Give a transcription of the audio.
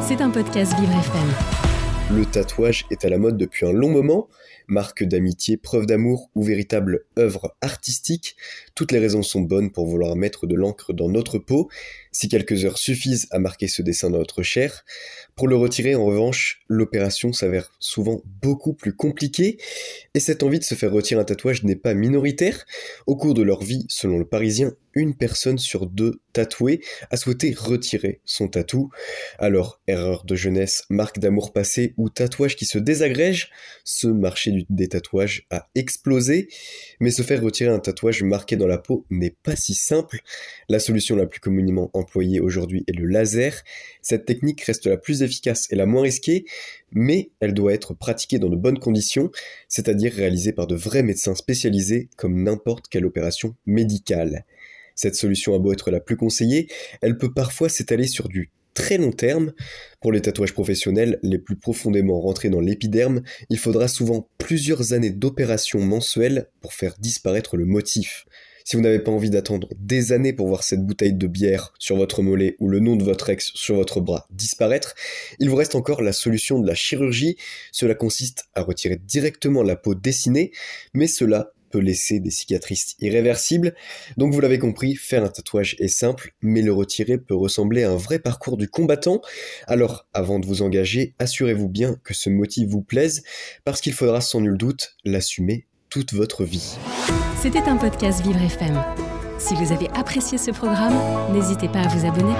C'est un podcast Vivre FM. Le tatouage est à la mode depuis un long moment. Marque d'amitié, preuve d'amour ou véritable œuvre artistique, toutes les raisons sont bonnes pour vouloir mettre de l'encre dans notre peau. Si quelques heures suffisent à marquer ce dessin dans notre chair, pour le retirer en revanche, l'opération s'avère souvent beaucoup plus compliquée. Et cette envie de se faire retirer un tatouage n'est pas minoritaire. Au cours de leur vie, selon le Parisien, une personne sur deux tatouée a souhaité retirer son tatou. Alors, erreur de jeunesse, marque d'amour passé ou tatouage qui se désagrège, ce marché des tatouages a explosé. Mais se faire retirer un tatouage marqué dans la peau n'est pas si simple. La solution la plus communément employée aujourd'hui est le laser. Cette technique reste la plus efficace et la moins risquée, mais elle doit être pratiquée dans de bonnes conditions, c'est-à-dire réalisée par de vrais médecins spécialisés comme n'importe quelle opération médicale. Cette solution a beau être la plus conseillée, elle peut parfois s'étaler sur du très long terme. Pour les tatouages professionnels les plus profondément rentrés dans l'épiderme, il faudra souvent plusieurs années d'opérations mensuelles pour faire disparaître le motif. Si vous n'avez pas envie d'attendre des années pour voir cette bouteille de bière sur votre mollet ou le nom de votre ex sur votre bras disparaître, il vous reste encore la solution de la chirurgie. Cela consiste à retirer directement la peau dessinée, mais cela peut laisser des cicatrices irréversibles. Donc vous l'avez compris, faire un tatouage est simple, mais le retirer peut ressembler à un vrai parcours du combattant. Alors avant de vous engager, assurez-vous bien que ce motif vous plaise, parce qu'il faudra sans nul doute l'assumer toute votre vie. C'était un podcast Vivre FM. Si vous avez apprécié ce programme, n'hésitez pas à vous abonner.